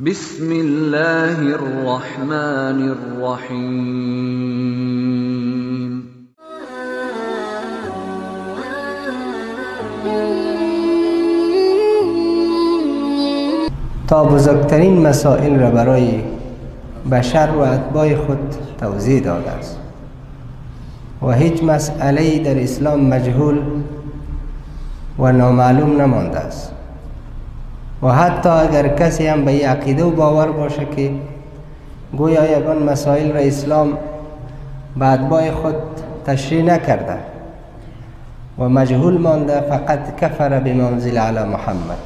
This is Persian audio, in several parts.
بسم الله الرحمن الرحیم تا بزرگترین مسائل را برای بشر و اتباع خود توضیح داده است. و هیچ مسئله در اسلام مجهول و نامعلوم نمانده است. و حتی اگر کسی هم به عقیده و باور باشه که گویا یگان مسائل را اسلام به اتباع خود تشریح نکرده و مجهول مانده فقط کفر بمنزل علی محمد.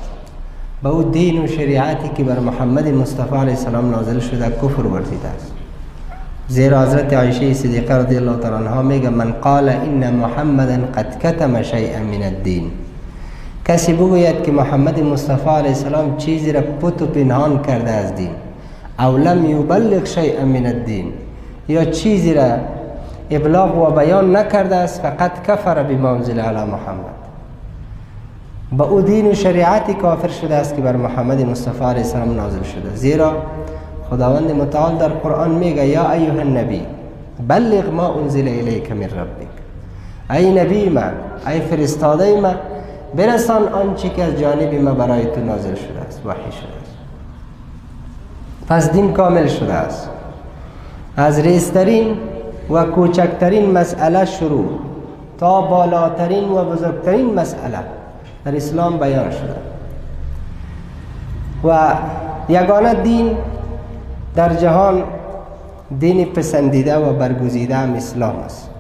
به او دین و شریعتی که بر محمد مصطفی علیه السلام نازل شده کفر ورزیده است. زیرا حضرت عایشه صدیقه رضی الله تعالی عنها میگه من قال ان محمدا قد کتم شیئا من الدین. کسی بگوید که محمد مصطفی علیه السلام چیزی را پت و پنهان کرده از دین. او لم یبلغ شیئا من الدین. یا چیزی را ابلاغ و بیان نکرده است فقط کفر بمنزل علی محمد. با او دین و شریعتی کافر شده است که بر محمد مصطفی علیه السلام نازل شده. زیرا خداوند متعال در قرآن میگه یا ایها النبی بلغ ما انزل الیک من ربک. ای نبی ما ای فرستاده ما برسان آنچه که از جانب ما برای تو نازل شده است وحی شده است. پس دین کامل شده است. از ریسترین و کوچکترین مسئله شروع تا بالاترین و بزرگترین مسئله در اسلام بیان شده. و یگانه دین در جهان دین پسندیده و برگزیده اسلام است.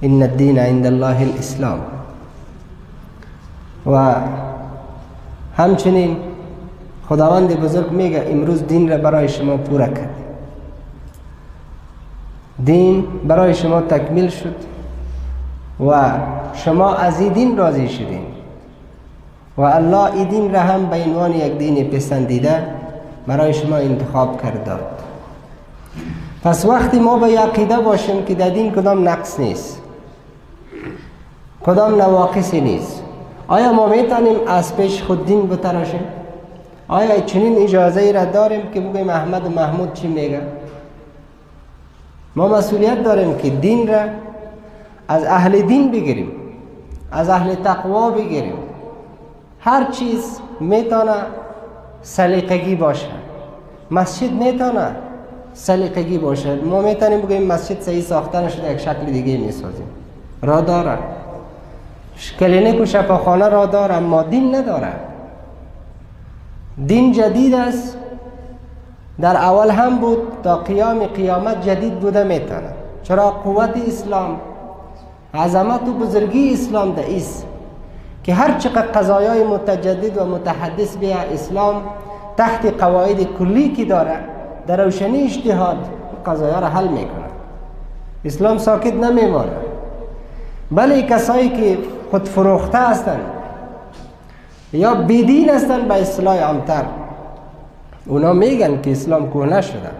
این الدین عند الله الاسلام. و همچنین خداوند بزرگ میگه امروز دین را برای شما پورا کرد. دین برای شما تکمیل شد و شما از این دین راضی شدین. و الله این دین را هم به عنوان یک دین پسندیده برای شما انتخاب کرد داد پس وقتی ما به عقیده باشیم که در دین کدام نقص نیست کدام نواقصی نیست آیا ما می‌تونیم از پیش خود دین بتراشیم؟ آیا چنین اجازه ای را داریم که بگویم احمد و محمود چی میگه ما مسئولیت داریم که دین را از اهل دین بگیریم از اهل تقوا بگیریم. هر چیز می‌تونه سلیقگی باشه. مسجد می‌تونه سلیقگی باشه. ما می‌تونیم بگیم مسجد صحیح ساخته نشده یک شکل دیگه می‌سازیم. را. داره کلینیک و شفاخانه را داره اما دین نداره دین جدید است. در اول هم بود تا قیام قیامت جدید بوده می‌تونه چرا قوت اسلام عظمت و بزرگی اسلام در ایست که هر چقدر قضایای متجدد و متحدث بیا اسلام تحت قواعد کلی که داره در روشنی اجتهاد قضایا را حل می‌کنه اسلام ساکت نمیمانه بله کسایی که خود فروخته هستند یا بیدین هستند به اصلاح عامتر. اونا میگن که اسلام کهنه شده.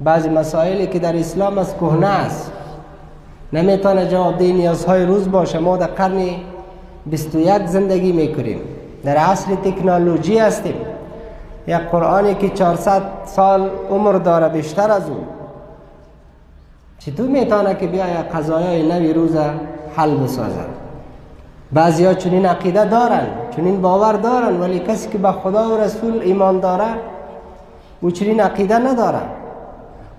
بعضی مسائلی که در اسلام از کهنه است. نمی‌تونه جواب ده نیازهای روز باشه. ما در قرن 21 زندگی می‌کنیم. در عصر تکنولوژی هستیم. یک قرآنی که 400 سال عمر داره بیشتر از اون. چطور می‌تونه که بیا یک قضایای نوی روز حل بسازه بعضی ها چنین عقیده دارن چنین باور دارن ولی کسی که به خدا و رسول ایمان داره او چنین عقیده نداره.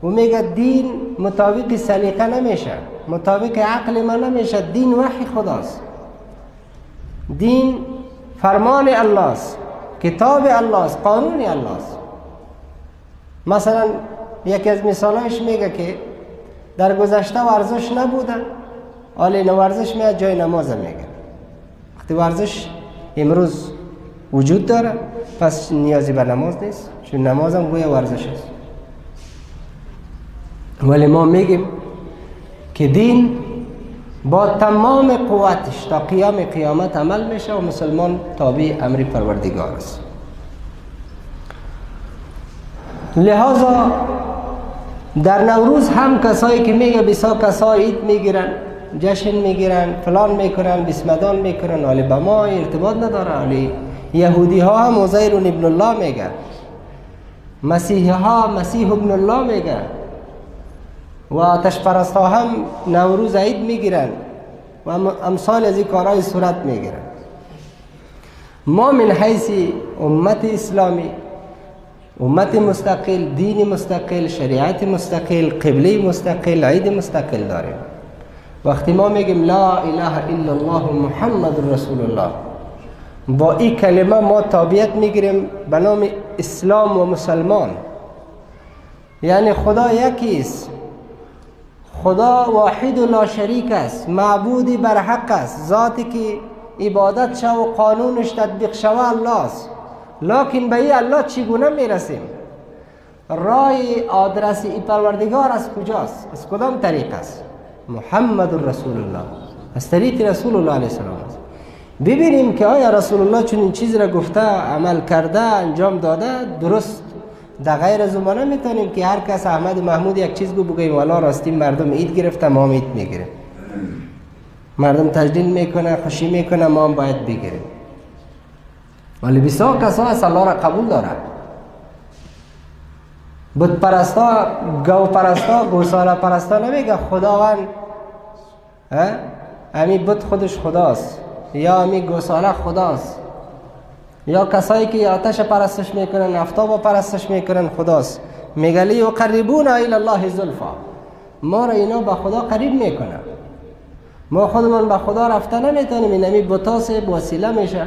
و میگه دین مطابق سلیقه نمیشه مطابق عقل من نمیشه دین وحی خداست. دین فرمان الله است کتاب الله است قانون الله است مثلا یکی از مثالایش میگه که در گذشته ورزش نبوده حالی ورزش میاد جای نماز میگه. وقتی ورزش امروز وجود داره پس نیازی به نماز نیست چون نماز هم گویا ورزش است. ولی ما میگیم که دین با تمام قوتش تا قیام قیامت عمل میشه و مسلمان تابع امر پروردگار است. لحاظا در نوروز هم کسایی که میگه بسا کسا عید می‌گیرن جشن می‌گیرن فلان می‌کنن بسمدان می‌کنن ولی با ما ارتباط نداره. ولی یهودی ها هم عزیر ابن الله میگه. مسیحی ها مسیح ابن الله میگه. و آتش پرست ها هم نوروز عید می‌گیرن و امثال از این کارهای صورت می‌گیرن. ما من حیث امت اسلامی امت مستقل دین مستقل شریعت مستقل قبله مستقل عید مستقل داریم. وقتی ما میگیم لا اله الا الله محمد رسول الله با این کلمه ما تابعیت می‌گیریم به نام اسلام و مسلمان. یعنی خدا یکی است. خدا واحد و لا شریک است. معبودی بر حق است. ذاتی که عبادت شو و قانونش تطبیق شوه الله است. لکن به این الله چگونه می‌رسیم؟ راه آدرس ای پروردگار از کجاست؟ از کدام طریق است؟ محمد رسول الله از طریق رسول الله علیه السلام ببینیم که آیا رسول الله چون این چیز را گفته عمل کرده انجام داده درست در غیر زمانه می‌تونیم که هر کس احمد محمود یک چیز گو بگویم والا راستی مردم عید گرفته ما هم عید می‌گیریم مردم تجلیل می‌کنه خوشی می‌کنه ما هم باید بگیریم ولی بسیار کسا از الله را قبول داره بود پرستا گو پرستا گوساله پرستا نمیگه خداوند امی بود خودش خداست. یا امی گوساله خداست. یا کسایی که آتش پرستش می‌کنن افتاب پرستش می‌کنن خداست. میگه لی قربون الى الله زلفا. ما را اینا به خدا قریب می‌کنن. ما خودمون به خدا رفته نمی‌تونیم. این امی بطاس وسیله میشه.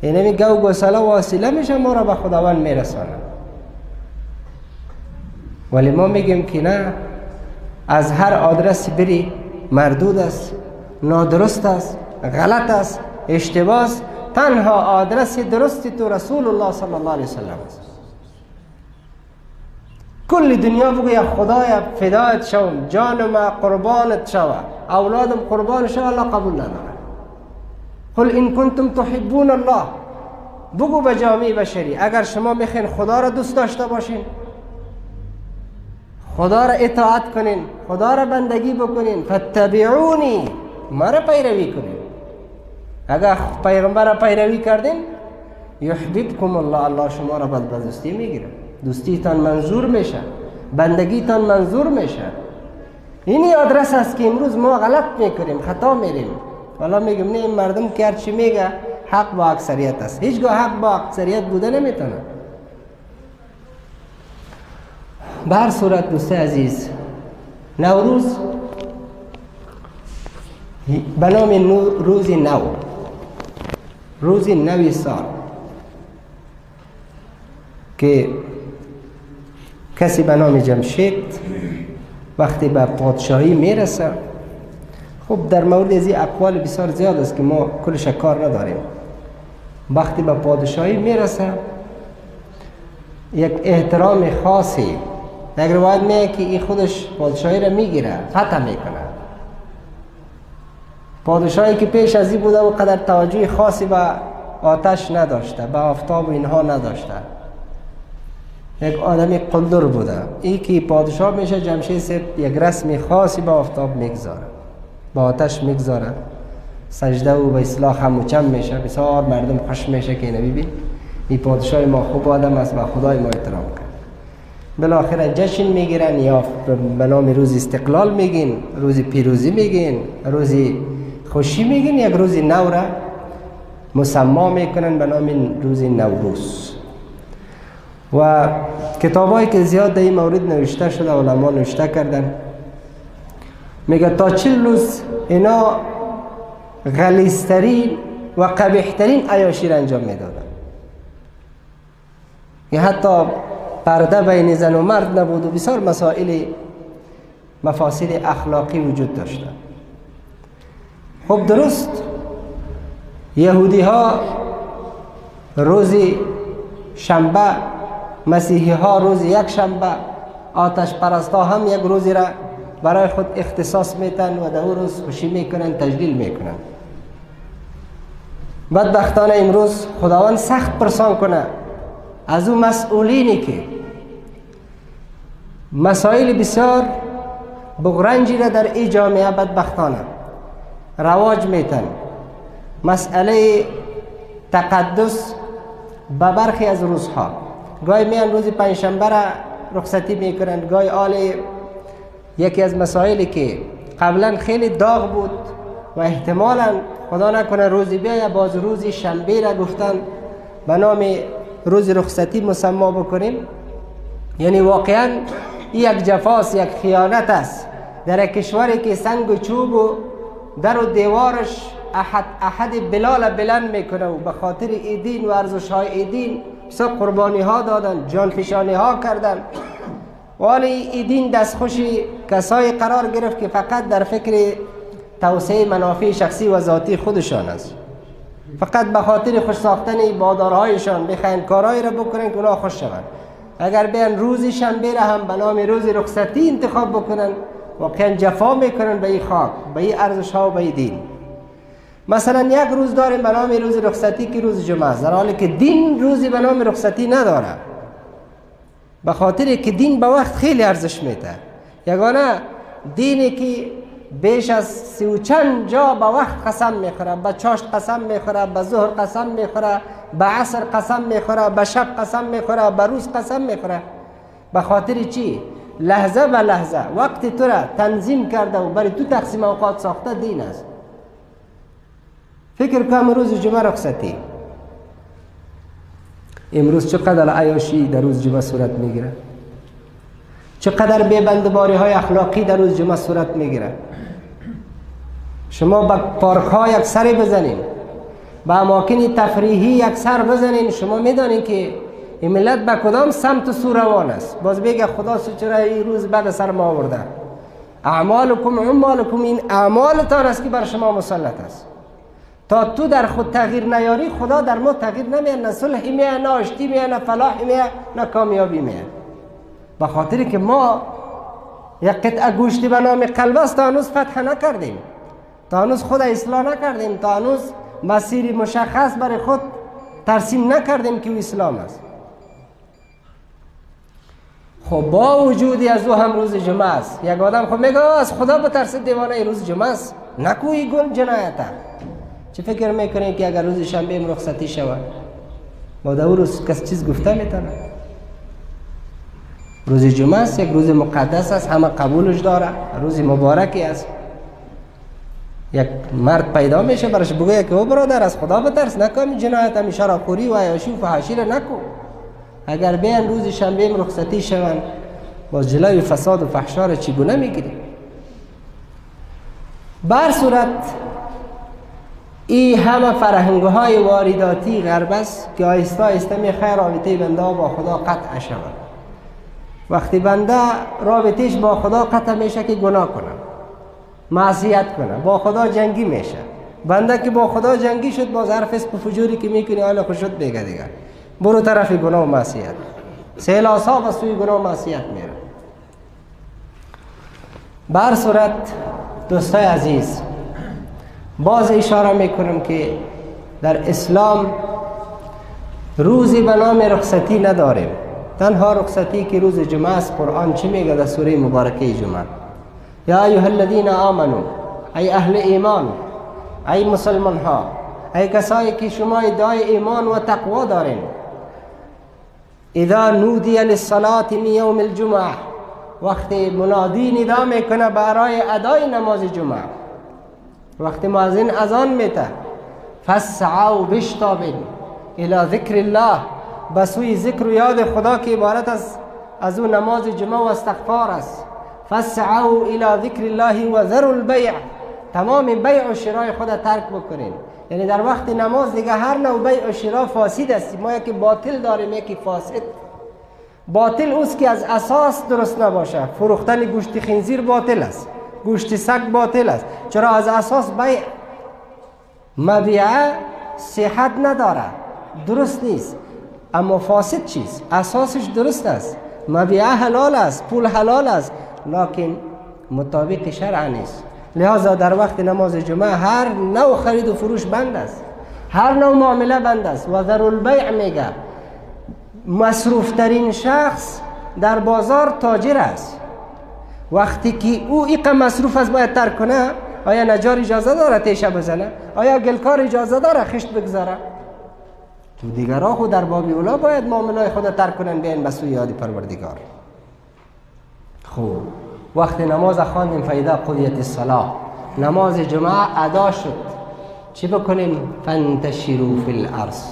این امی گو گوساله وسیله میشه ما را به خداوند میرسانه. ولی ما میگیم که نه. از هر آدرسی بری مردود است نادرست است غلط است اشتباه است تنها آدرس درستی تو رسول الله صلی الله علیه وسلم است. کل دنیا بگوی خدایا فدایت شوم جانم قربانت شوه اولادم قربان شوه الله قبول نداره. قل این کنتم تحبون الله. بگو به جامعه بشری اگر شما می‌خواین خدا را دوست داشته باشین خدا را اطاعت کنین خدا را بندگی بکنین فتبعونی ما را پیروی کنین. اگر پیغمبر را پیروی کردین یحببکم الله الله شما را بد دوستی می‌گیره. دوستیتان منظور میشه بندگیتان منظور میشه. اینی آدرس است که امروز ما غلط می‌کنیم خطا میریم. حالا میگم نه این مردم که هرچی میگه حق با اکثریت است. هیچگاه حق با اکثریت بوده نمی‌تونه. به هر صورت دوست عزیز نوروز به نام روز نو. روز نوی سال که کسی به نام جمشید وقتی به پادشاهی می‌رسه. خب در مورد از این اقوال بسیار زیاد است که ما کلش کار نداریم. وقتی به پادشاهی می‌رسه یک احترام خاصی یک روایت که این خودش پادشاهی را می‌گیره فتح می‌کنه. پادشاهی که پیش از این بوده و قدر توجه خاصی به آتش نداشته به آفتاب و اینها نداشته. یک آدم قلدر بوده. ای که پادشاه میشه جمشید سید یک رسم خاصی به آفتاب می‌گذاره. با آتش می‌گذاره. سجده و به اصلاح خموچم میشه. بسیار مردم خوش میشه که نبیبین این پادشاه ما خوب آدم است و خدای ما احترام کرد. بالاخره جشن می‌گیرن یا به نام روز استقلال میگین روز پیروزی میگین روز خوشی میگین یک روز نو را مسما می‌کنن به نام روز نوروز. و کتابایی که زیاد در این مورد نوشته شده علما نوشته کردن. میگه تا چل روز اینا غلیسترین و قبیحترین عیاشی را انجام می‌دادن. حتی پرده بین زن و مرد نبود و بسیار مسائل مفاسد اخلاقی وجود داشته. خب درست یهودی ها روز شنبه مسیحی ها روز یک شنبه آتش پرستا هم یک روزی را برای خود اختصاص میتن و در روز خوشی می‌کنن تجلیل می‌کنن. بدبختانه امروز خداوند سخت پرسان کنه از اون مسئولینی که مسائل بسیار بغرنجی را در این جامعه بدبختانه رواج میتن. مسئله تقدس به برخی از روزها. گاهی میان روز پنجشنبه را رخصتی می‌کنند گاهی آل یکی از مسائلی که قبلا خیلی داغ بود و احتمالا خدا نکنه روزی بیا باز روزی شنبه را گفتن به نام روز رخصتی مسما بکنیم. یعنی واقعا یک جفاس یک خیانت است. در کشوری که سنگ و چوب و در و دیوارش احد, احد بلال بلند می‌کنه و به خاطر ایدین و ارزش های ایدین سه قربانی ها دادن جان فشانی ها کردن. ولی ایدین دستخوشی کسای قرار گرفت که فقط در فکر توسعه منافع شخصی و ذاتی خودشان است. فقط به خاطر خوش ساختن بادارهایشان بخواین کارهایی را بکنن که اونا خوش شوند. اگر بیان روزی شنبه هم به نام روز رخصتی انتخاب بکنن واقعا جفا می‌کنن به این خاک به این ارزش ها و به این دین. مثلا یک روز داریم به نام روز رخصتی که روز جمعه است در حالی که دین روزی به نام رخصتی نداره. به خاطر که دین به وقت خیلی ارزش میده. یگانه دینی که بیش از سی و چند جا به وقت قسم می‌خوره به چاشت قسم می‌خوره به ظهر قسم می‌خوره به عصر قسم می‌خوره به شب قسم می‌خوره به روز قسم می‌خوره. به خاطر چی؟ لحظه به لحظه. وقت تو را تنظیم کرده و برای تو تقسیم اوقات ساخته دین است. فکر کنم روز جمعه رخصتی. امروز چقدر عیاشی در روز جمعه صورت می‌گیره؟ چقدر بندباری های اخلاقی در روز جمعه صورت می‌گیره؟ شما به پارک ها یک سری بزنین. به اماکن تفریحی یک سر بزنین. شما می‌دانین که این ملت به کدام سمت سو روان است. باز بگه خدا چرا این روز بعد سر ما آورده. اعمالکم عمالکم این اعمالتان است که بر شما مسلط است. تا تو در خود تغییر نیاری خدا در ما تغییر نمیه نه صلحی میه نه آشتی میه نه فلاحی میه نه کامیابی میه به خاطر که ما یک قطعه گوشتی به نام قلب است هنوز فتح نکردیم. تا هنوز خود اصلاح نکردیم تا هنوز مسیری مشخص برای خود ترسیم نکردیم که او اسلام است. خب با وجودی از او هم روز جمعه است. یک آدم خب میگه از خدا بترسه دیوانه روز جمعه است. نکوی گل جنایت چه فکر می‌کنی که اگر روز شنبه رخصتی شود؟ با در روز کس چیز گفته می‌تونه؟ روز جمعه است یک روز مقدس است همه قبولش داره روز مبارکی است. یک مرد پیدا میشه برش بگویه که او برادر از خدا بترس نکن جنایت را خوری و عیاشی و فحاشی را نکن اگر بیان روز شنبه رخصتی شوند باز جلوی فساد و فحشا را چگونه می‌گیری بر صورت ای همه فرهنگ های وارداتی غرب است که آیسته آیسته می‌خواه رابطه بنده با خدا قطع شود وقتی بنده رابطهش با خدا قطع میشه که گناه کنه معصیت کنه با خدا جنگی میشه. بنده که با خدا جنگی شد باز فسق و فجوری که می‌کنی حالا خوش شد بگه دیگر برو طرف گناه و معصیت. سیلاسا و سوی گناه و معصیت میره. بر صورت دوستای عزیز باز اشاره می‌کنم که در اسلام روزی به نام رخصتی نداریم. تنها رخصتی که روز جمعه است قرآن چی میگه در سوره مبارکه جمعه؟ یا ایها الذین آمنو ای أهل ایمان ای مسلمان ها ای کسایی که شما ادعای ایمان و تقوا دارین إذا نودی للصلاة من یوم الجمعة وقتی منادی ندا میکنه برای ادای نماز جمعه. وقتی مؤذن اذان میته. فسعوا بشتابین. إلى ذکر الله. بسوی ذکر و یاد خدا که از أو نماز جمعه و استغفار است. فسعوا الى ذکر الله و ذروا البیع. تمام بیع و شرای خود ترک بکنین. یعنی در وقت نماز دیگه هر نوع بیع و شرا فاسد است. ما یکی باطل داریم یکی فاسد. باطل اوست که از اساس درست نباشه. فروختن گوشت خنزیر باطل است. گوشت سگ باطل است. چرا از اساس بیع؟ مبیعه صحت نداره. درست نیست. اما فاسد چیز اساسش درست است. مبیعه حلال است. پول حلال است. لکن مطابق شرع نیست. لذا در وقت نماز جمعه هر نوع خرید و فروش بند است. هر نوع معامله بند است. و ذر البیع میگه. مصروف ترین شخص در بازار تاجر است. وقتی که او ایقا مصروف است باید ترک کنه آیا نجار اجازه داره تیشه بزنه؟ آیا گلکار اجازه داره خشت بگذاره؟ تو دیگرها خود در باب اولا باید معاملای خود ترک کنن بیاین به سوی یاد پروردگار. خوب وقت نماز خواندیم فایده قضیت الصلاه نماز جمعه ادا شد. چی بکنیم؟ فانتشروا فی الارض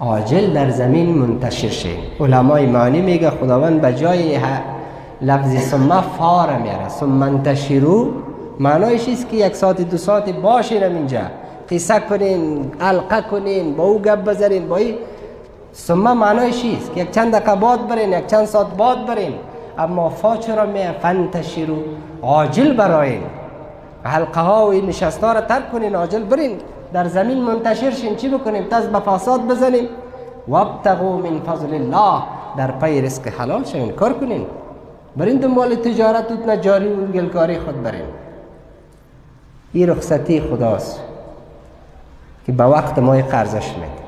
عاجل در زمین منتشر شیم علمای معنی میگه خداوند به جای لفظ ثم فار میاره. ثم انتشروا. معنایش است که یک ساعت دو ساعت باشین اینجا. قصه کنین علقه کنین با او گپ بزنین با ای ثم معنایش است؟ که یک چند دقیقه باد برین یک چند ساعت باد برین. اما فا می فانتشروا عاجل براین حلقه ها و نشست ها را ترک کنین عاجل برین. در زمین منتشر شین چی بکنیم؟ تز به فساد بزنیم. وابتغوا من فضل الله. در پای رزق حلال شوین کار کنین. برین دنبال تجارت و جاری و گلکاری خود برین. این رخصتی خداست که به وقت ما قرضش میده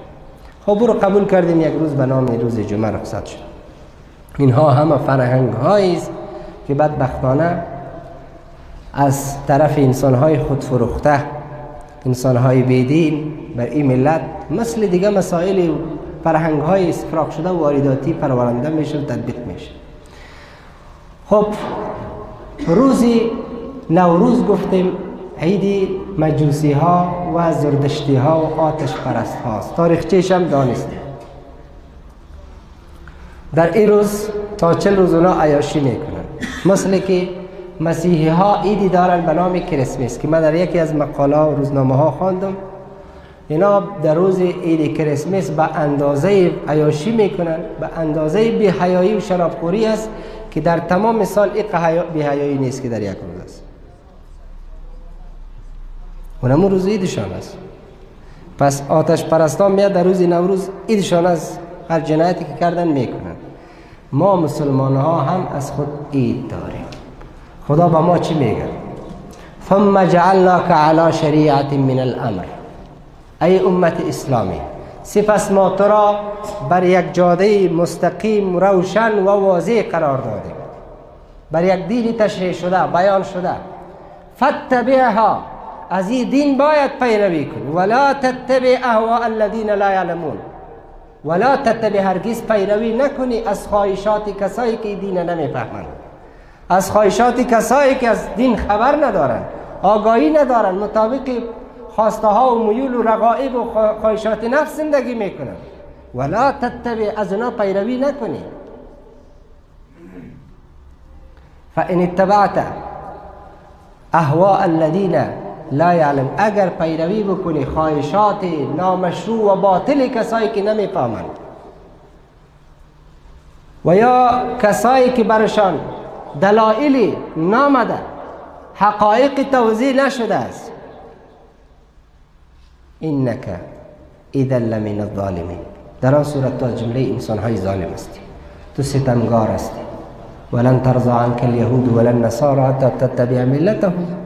خب برو قبول کردیم یک روز به نام روز جمعه رخصت شد. اینها همه فرهنگ است که بدبختانه از طرف انسان های خود فروخته انسان های بیدین بر این ملت مثل دیگه مسائل فرهنگ های استفراق شده و وارداتی پرورنده میشه و تطبیق میشه. خب روزی نوروز گفتیم عید مجوسی ها و زردشتی ها و آتش پرست هاست تاریخچهش هم دانستیم در این روز تا چل روز اونا عیاشی می‌کنن. مثل که مسیحی ها ایدی دارن به نام کریسمس که من در یکی از مقاله و روزنامه ها خواندم. اینا در روز عید کریسمس به اندازه عیاشی می‌کنن به اندازه بیحیایی و شرابخوری است که در تمام سال این بیحیایی نیست که در یک روز است. اونمون روز ایدشان است. پس آتش پرستان میاد در روز نوروز ایدشان است هر جنایتی که کردن می‌کنن. ما مسلمان ها هم از خود اید داریم. خدا با ما چی میگه؟ ثم جعلناك على شریعت من الامر. ای امت اسلامی سپس ما تو را بر یک جاده مستقیم روشن و واضح قرار دادیم. بر یک دین تشریح شده بیان شده. فتبعها از این دین باید پیروی کنی. ولا تتبع اهواء الذين لا يعلمون ولا تتبع هرگز پیروی نکنی از خواهشات کسایی که دین نمی‌فهمند. از خواهشات کسایی که از دین خبر ندارند آگاهی ندارند مطابق خواسته ها و میول و رغائب و خواهشات نفس زندگی می‌کنند. ولا تتبع از اونا پیروی نکنی. فان اتبعت اهواء الذين لا یعلم اگر پیروی بکنی خواهشات نامشروع و باطل کسایی که نمیفهمند. و یا کسایی که برشان دلایلی نامده حقایق توضیح نشده است. اینک اذا لمن الظالمین. در آن صورت تو جمله انسان های ظالم هستی. تو ستمگار هستی. ولن ترضى عنك اليهود ولا النصارى حتى تتبع ملتهم.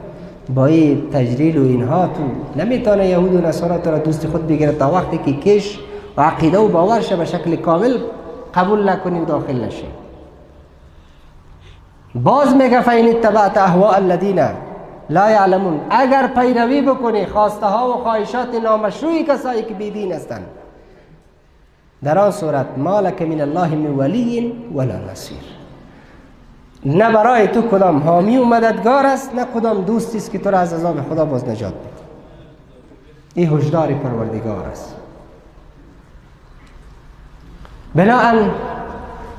با این تجلیل و اینها تو نمی‌تونه یهود و نصارا تو را دوست خود بگیره تا وقتی که کش و عقیده و باورش به شکل کامل قبول نکنی داخل نشی. باز میگه فین اتبعت اهواء الذین لا یعلمون. اگر پیروی بکنی خواسته ها و خواهشات نامشروعی کسایی که بیدین هستند در آن صورت مالک من الله من ولی ولا نصیر. نه برای تو کدام حامی و مددگار است نه کدام دوستی است که تو را از عذاب خدا باز نجات بده. این هشدار پروردگار است. بناهن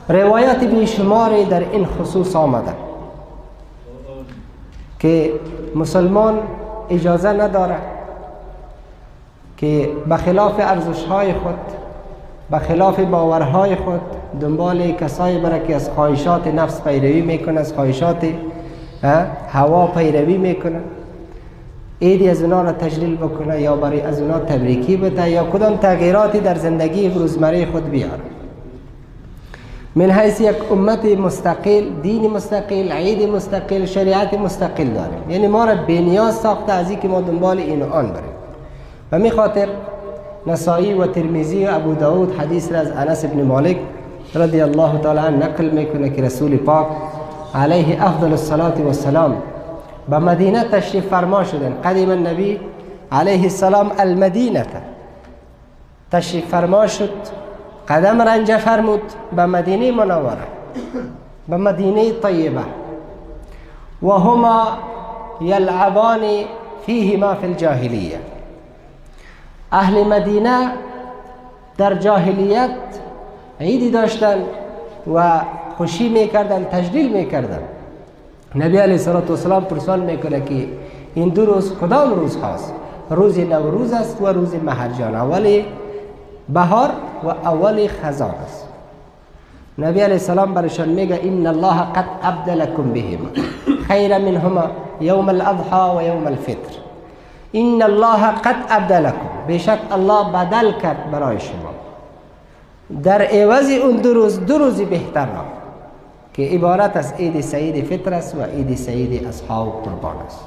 روایات بیشماری در این خصوص آمده که مسلمان اجازه نداره که بخلاف ارزش های خود بخلاف باورهای خود دنبال کسایی برای که از خواهشات نفس پیروی می‌کنه از خواهشات هوا پیروی می‌کنه ایدی از اونا را تجلیل بکنه یا برای از اونا تبریکی بده یا کدام تغییراتی در زندگی روزمره خود بیاره من حیث یک امت مستقل دین مستقل عید مستقل شریعت مستقل داریم. یعنی ما را بنیاز ساخته از که ما دنبال این و آن بریم. و می خاطر نسائی و ترمیزی و ابو داود حدیث را از انس ابن مالک رضی الله تعالی عنه نقل میکنه رسول پاک علیه أفضل الصلاة و السلام به مدینه تشریف فرما شدن. قدیم النبی علیه السلام المدینه تشریف فرما شد. قدم رنجه فرمود. به مدینه منورة. به مدینه طیبه و هما یلعبان فیهما فی الجاهلیه أهل مدینه در جاهلیت عیدی داشتن و خوشی می‌کردن تجلیل می‌کردن. نبی علیه السلام پرسان می‌کنه که این دو روز کدام روز هاست روز نوروز است و روز مهرجان اول بهار و اول خزان است. نبی علیه السلام برشان میگه ان الله قد ابدلکم بهما خیر منهما یوم الاضحى و یوم الفطر. ان الله قد ابدلکم. بشک الله بدل کرد برای شما. در عوض اون دو روز دو روزی بهتر که عبارت از عید سعید فطر است و عید سعید اصحاب قربان است.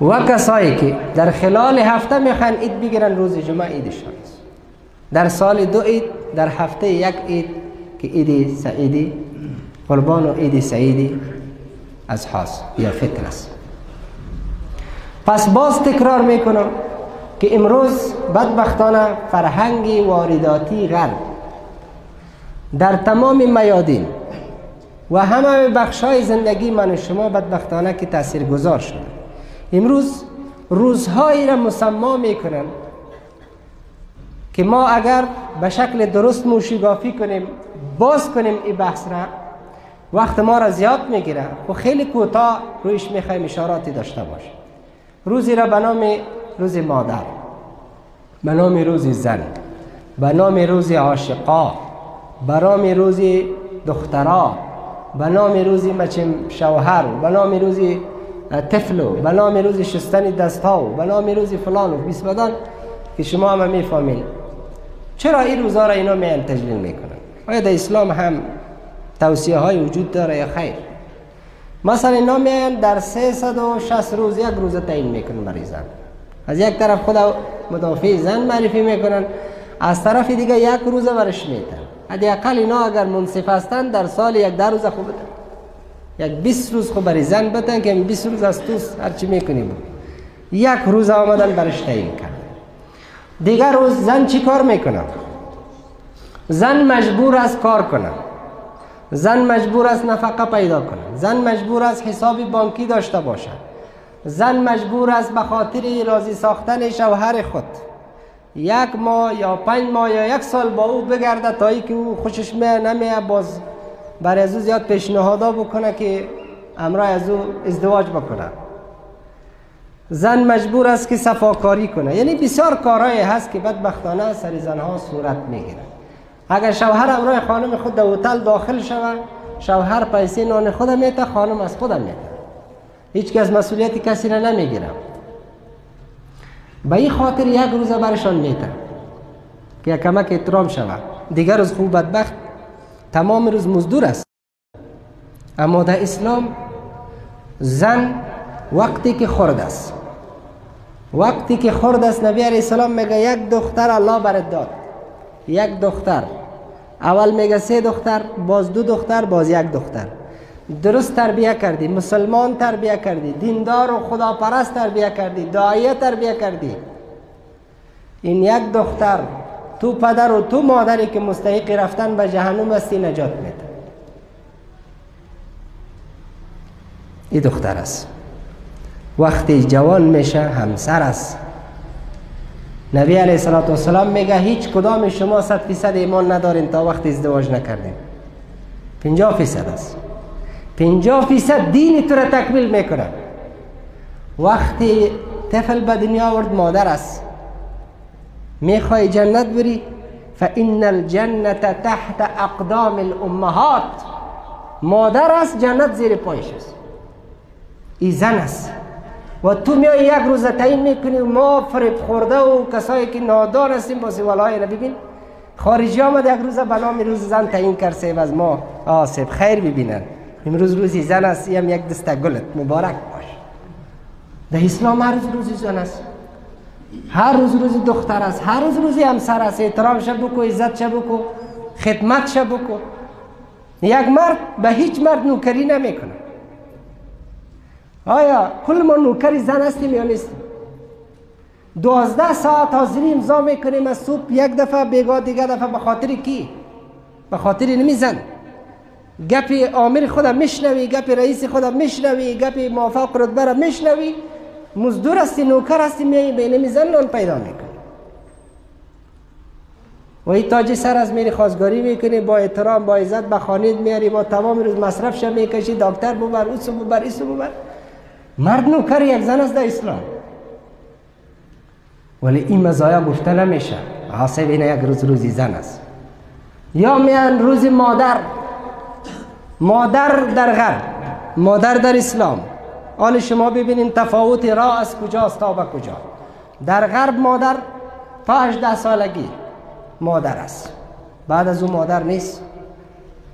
و کسایی که در خلال هفته می‌خوان عید بگیرن روز جمعه عیدشان است. در سال دو عید در هفته یک عید که عید سعیدی قربان و عید سعیدی اصحاس یا فطر است. پس باز تکرار می‌کنم که امروز بدبختانه فرهنگ وارداتی غرب در تمام میادین و همه بخش های زندگی من و شما بدبختانه که تأثیر گذار شده امروز روزهایی را مسما می‌کنن که ما اگر به شکل درست موشگافی کنیم باز کنیم این بحث را وقت ما را زیاد می‌گیره. و خیلی کوتاه رویش می‌خوایم اشاراتی داشته باشه روزی را به نام روز مادر. به نام روز زن. به نام روز عاشقا. به نام روز دخترا. به نام روز مچم شوهر. به نام روز تفلو به نام روز شستن دست ها به نام روز فلان و بیس بدان که شما هم می‌فهمین. چرا این روزا را اینا میان تجلیل می‌کنن؟ آیا در اسلام هم توصیه های وجود داره یا خیر؟ مثلا اینا میان در 360 روز یک روز تعیین می‌کنن برای زن. از یک طرف خود مدافع زن معرفی می‌کنن از طرف دیگه یک روز برش میتن حداقل اینا اگر منصف هستن در سال یک در روز خوب بتن یک 20 روز خوب برای زن بتن که 20 روز از تو هرچی می‌کنی بود. یک روز آمدن برش تعیین کرد دیگر روز زن چی کار می‌کنه؟ زن مجبور است کار کنه. زن مجبور است نفقه پیدا کنه. زن مجبور است حساب بانکی داشته باشد. زن مجبور است به خاطر راضی ساختن شوهر خود. یک ماه یا پنج ماه یا یک سال با او بگرده تا ای که او خوشش میه نمیه باز برای از او زیاد پیشنهادا بکنه که امرای از او ازدواج بکنه. زن مجبور است که صفاکاری کنه. یعنی بسیار کارهایی هست که بدبختانه سر زنها صورت می‌گیره. اگر شوهر امرای خانم خود در هتل داخل شود شوهر پیسه نان خود میته خانم از خودم میته هیچ از مسئولیت کسی را نمی‌گیرم به این خاطر یک روزه برشان میته که کمک احترام شود. دیگر روز خوب بدبخت تمام روز مزدور است. اما در اسلام زن وقتی که خورد است وقتی که خورد است نبی علیه السلام میگه یک دختر الله برد داد. یک دختر. اول میگه سه دختر باز دو دختر باز یک دختر. درست تربیه کردی مسلمان تربیه کردی دیندار و خداپرست تربیه کردی دعایه تربیه کردی. این یک دختر تو پدر و تو مادری که مستحق رفتن به جهنم هستی نجات میده این دختر است. وقتی جوان میشه همسر است. نبی علیه السلام میگه هیچ کدام شما صد فیصد ایمان ندارین تا وقتی ازدواج نکردین. پنجاه فیصد است. پنجاه فیصد دین تو را تکمیل می‌کنه وقتی طفل به دنیا آورد مادر است. می‌خوای جنت بری؟ فان الجنه تحت اقدام الامهات مادر است جنت زیر پایش است. ای زن است. و تو میای یک روز تعیین می‌کنی ما فریب خورده و کسایی که نادان هستیم با سوالای را ببین. خارجی آمد یک روز به نام روز زن تعیین کرد از ما. آسف خیر ببینن. امروز روزی زن است هم یک دسته گلت مبارک باش. در اسلام هر روز روزی زن است. هر روز روز دختر است هر روز روزی همسر است. احترام شب بکو عزت شب بکو خدمت شب بکو. یک مرد به هیچ مرد نوکری نمی‌کنه آیا کل ما نوکری زن هستیم یا نیستیم؟ دوازده ساعت حاضری امضا می‌کنیم از صبح یک دفعه بیگاه دیگه دفعه به خاطر کی؟ به خاطر نمیزن گپ آمر خودم میشنوی گپ رئیس خودم میشنوی گپ موافق رتبه را میشنوی. مزدور هستی نوکر هستی میایی به نمیزن نان پیدا می‌کنی. و این تاج سر از میری خواستگاری می‌کنی با احترام با عزت به خانید میاری با تمام روز مصرفش می‌کشی دکتر ببر اوسو ببر ایسو ببر. مرد نوکر یک زن است در اسلام. ولی این مزایا گفته نمیشه حاصل اینه یک روز روزی زن است. یا میان روز مادر مادر در غرب مادر در اسلام. آن شما ببینین تفاوت را از کجاست تا به کجا. در غرب مادر تا 18 سالگی مادر است. بعد از اون مادر نیست.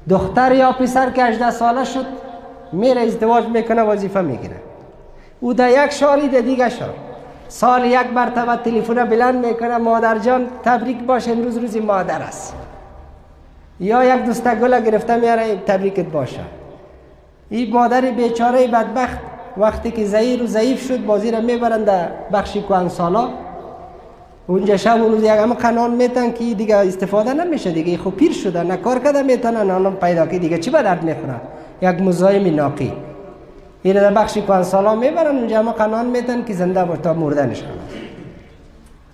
دختر یا پسر که 18 ساله شد میره ازدواج می‌کنه وظیفه می‌گیره. او در یک شالی در دیگه شال سال یک مرتبه تلفن بلند می‌کنه مادر جان تبریک باشه امروز روزی مادر است. یا یک دسته گل گرفته میاره تبریکت باشه. این مادر بیچاره بدبخت وقتی که زیر و ضعیف شد بازی را می‌برند در بخشی کوان سالا اونجا شب و روز یک همه قنان میتن که دیگه استفاده نمیشه دیگه. خب پیر شده نه کار کرده می‌تونه نه پیدا که دیگه. چی به درد یک مزایم ناقی. این در بخشی کوان سالا می‌برن اونجا همه قنان میتن که زنده باشه تا مردنش خلاص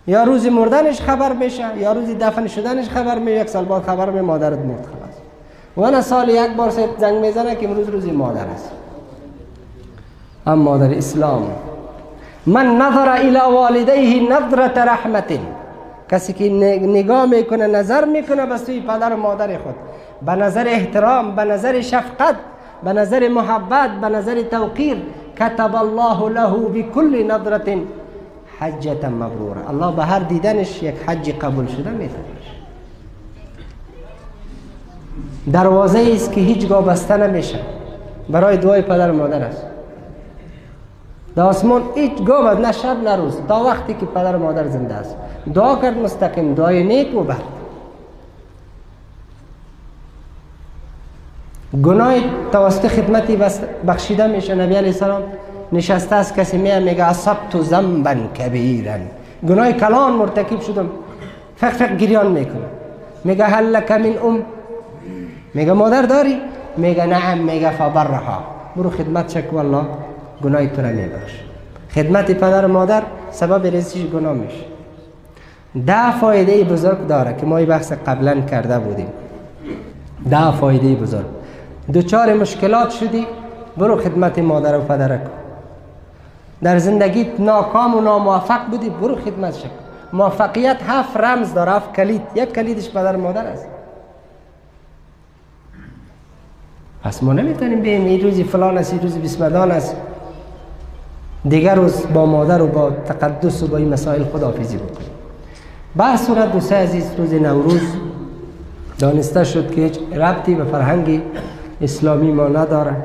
یا روزی مردنش خبر میشه یا روزی دفن شدنش خبر میشه یک سال بعد خبر می مادرت مرد خلاص. و سال یک بار سه زنگ می‌زنه که امروز روزی مادر است. اما در اسلام من نظر الى والدیه نظرت رحمت کسی که نگاه می‌کنه نظر می‌کنه به سوی پدر و مادر خود. به نظر احترام به نظر شفقت به نظر محبت به نظر توقیر كتب الله له بكل نظرت حجتا مبرورا الله به هر دیدنش یک حج قبول شده می‌تونه دروازه است که هیچگاه بسته نمیشه. برای دعای پدر و مادر است. در آسمان هیچ گاه نه شب نه روز. تا وقتی که پدر و مادر زنده است. دعا کرد مستقیم. دعای نیک و بد. گناه توسط خدمتی بخشیده میشه. نبی علیه السلام نشسته است کسی میگه میگه اصبت زنبا کبیرا. گناه کلان مرتکب شدم. فق فق گریان می‌کنه میگه هل لک من ام؟ میگه مادر داری؟ میگه نعم میگه فبرها. برو خدمت شک والله گناه تو را میبخش. خدمت پدر و مادر سبب رزقش گناه میشه. ده فایده بزرگ داره که ما این بحث قبلا کرده بودیم. ده فایده بزرگ. دوچار مشکلات شدی برو خدمت مادر و پدر کن در زندگیت ناکام و ناموفق بودی برو خدمت شکن موفقیت هفت رمز داره هفت کلید. یک کلیدش پدر مادر است. پس ما نمی‌تونیم بیم این روزی فلان است این روزی بسمدان است. دیگر روز با مادر و با تقدس و با این مسائل خداحافظی بکنیم. بعد صورت دوسته عزیز روز نوروز دانسته شد که هیچ ربطی به فرهنگ اسلامی ما نداره.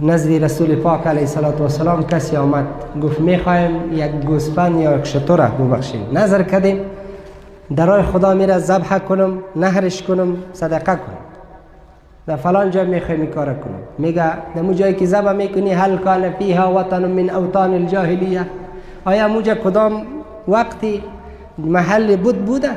نزد رسول پاک علیه السلام کسی آمد گفت می‌خوایم یک گوسفند یا یک شطور ببخشیم. نظر کردیم درای خدا میره ذبح کنم نهرش کنم صدقه کنم. در فلان جای می‌خوایم کار کنم. میگه در جایی که ذبح می‌کنی هل کان فیها وطن من اوطان الجاهلیه. آیا موجه کدام وقتی محل بود بوده؟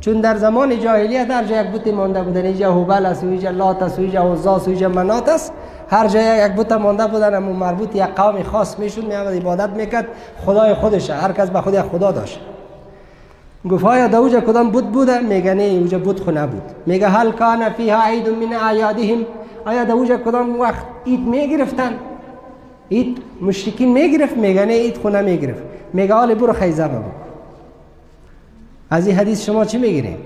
چون در زمان جاهلیت در جای یک بوت مانده بودن. اینجا هوبل است اینجا لات است اینجا عزا است اینجا منات است. هر جای یک بوت مانده بودن اما مربوط یک قوم خاص میشون میامد عبادت می‌کرد. خدای خودشه هر کس به خود خدا داشت. گفت آیا در اوجا کدام بود بوده؟ میگه نه اوجا بود خو نبود میگه هل کان فیها عید من اعیادهم؟ آیا در اوجا کدام وقت عید می‌گرفتن؟ عید مشرکین می‌گرفت؟ میگه نه عید خو نمی‌گرفت میگه حال برو خیزه بابا از این حدیث شما چی می‌گیریم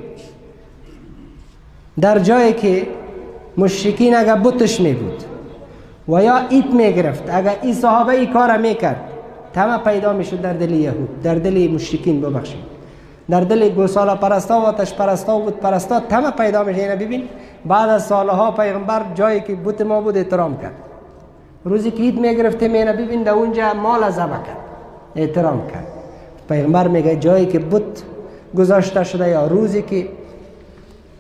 در جایی که مشرکین اگر بتش می و یا ایت می گرفت اگر این صحابه ای کار می‌کرد تمه پیدا می‌شد در دل یهود در دل مشرکین ببخشید. در دل گوسالا پرستا و آتش پرستا و بود پرستا تمه پیدا میشه اینه ببین بعد از سالها پیغمبر جایی که بت ما بود احترام کرد. روزی که عید می‌گرفته مینه ببین در اونجا مال ذبح کرد. احترام کرد. پیغمبر میگه جایی که بت گذاشته شده یا روزی که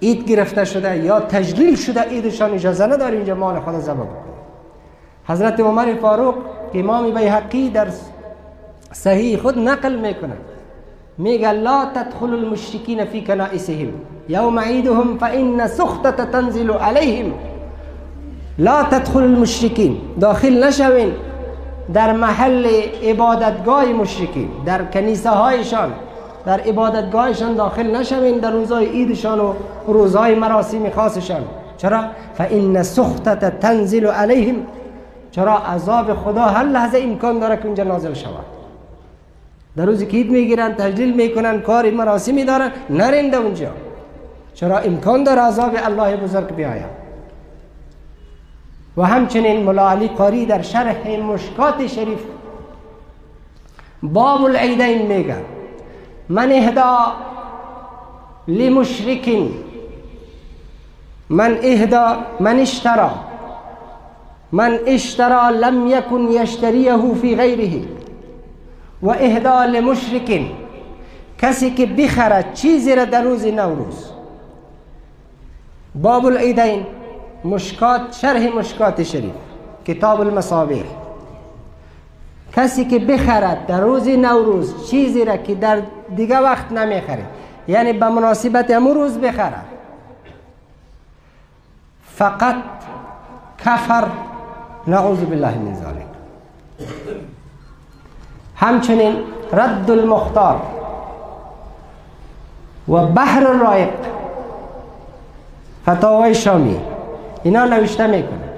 عید گرفته شده یا تجلیل شده عیدشان اجازه نداره اینجا مال خود ذبح بکنه. حضرت عمر فاروق امام بیهقی در صحیح خود نقل میکنه. میگه لا تدخل المشرکین فی کنائسهم. یوم عیدهم فإن سختت تنزل علیهم. لا تدخل المشرکین. داخل نشوین. در محل عبادتگاه مشرکین. در کنیسه هایشان در عبادتگاهشان داخل نشوین. در روزهای عیدشان و روزهای مراسم خاصشان. چرا؟ فإن سختت تنزل علیهم. چرا عذاب خدا هر لحظه امکان داره که اونجا نازل شود. در روزی که عید می‌گیرن تجلیل می‌کنن کاری مراسمی دارن نرین اونجا. چرا امکان داره عذاب الله بزرگ بیاید؟ و همچنین ملا علی قاری در شرح مشکات شریف باب العیدین میگه من اهدا لمشرکین من اهدا من اشترا. من اشترا لم يكن يشتريه في غيره. و اهدا لمشرکین کسی که بخرد چیزی را در روز نوروز. باب العیدین مشکات شرح مشکات شریف کتاب المصابیح. کسی که بخرد در روز نوروز چیزی را که در دیگه وقت نمیخره یعنی به مناسبت امو روز بخرد. فقط کفر نعوذ بالله من ذلك. همچنین رد المختار و بحر رایق فتاوای شامی اینا نوشته میکنه.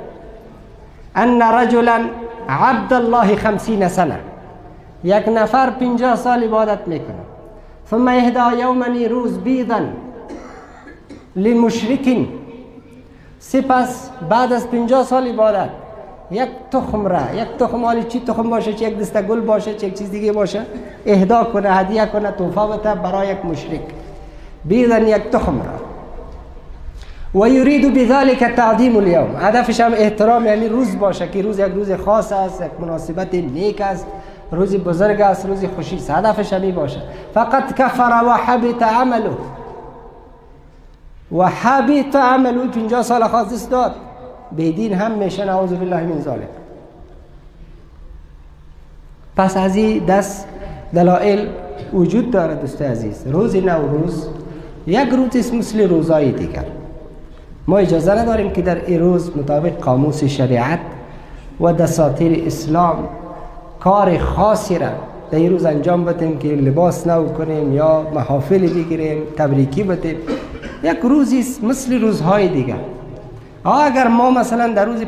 ان رجلا عبد الله خمسین سنة یک نفر پنجاه سال عبادت میکنه. ثم اهدا یوما روز بیضا لمشرکین سپس بعد از پنجاه سال عبادت. یک تخم را یک تخم حالی چی تخم باشه چه یک دسته گل باشه چه یک چیز دیگه باشه اهدا کنه هدیه کنه توفه بده برای یک مشرک بیدن یک تخم را و یرید بذلك تعظیم اليوم هدفش هم احترام یعنی روز باشه که روز یک روز خاص است یک مناسبت نیک است روز بزرگ است روز خوشی است هدفش همی باشه فقط کفر و حبط عمله و حبط عمله 50 سال خاص داد بدین هم میشه نعوذ بالله من ذالک پس از این دست دلائل وجود داره دوست عزیز. روز نوروز یک روز است مثل روزهای دیگر. ما اجازه نداریم که در این روز مطابق قاموس شریعت و دساتیر اسلام کار خاصی را در این روز انجام بدیم که لباس نو کنیم یا محافل بگیریم تبریکی بدیم. یک روزی مثل روزهای دیگر. اگر ما مثلا در روز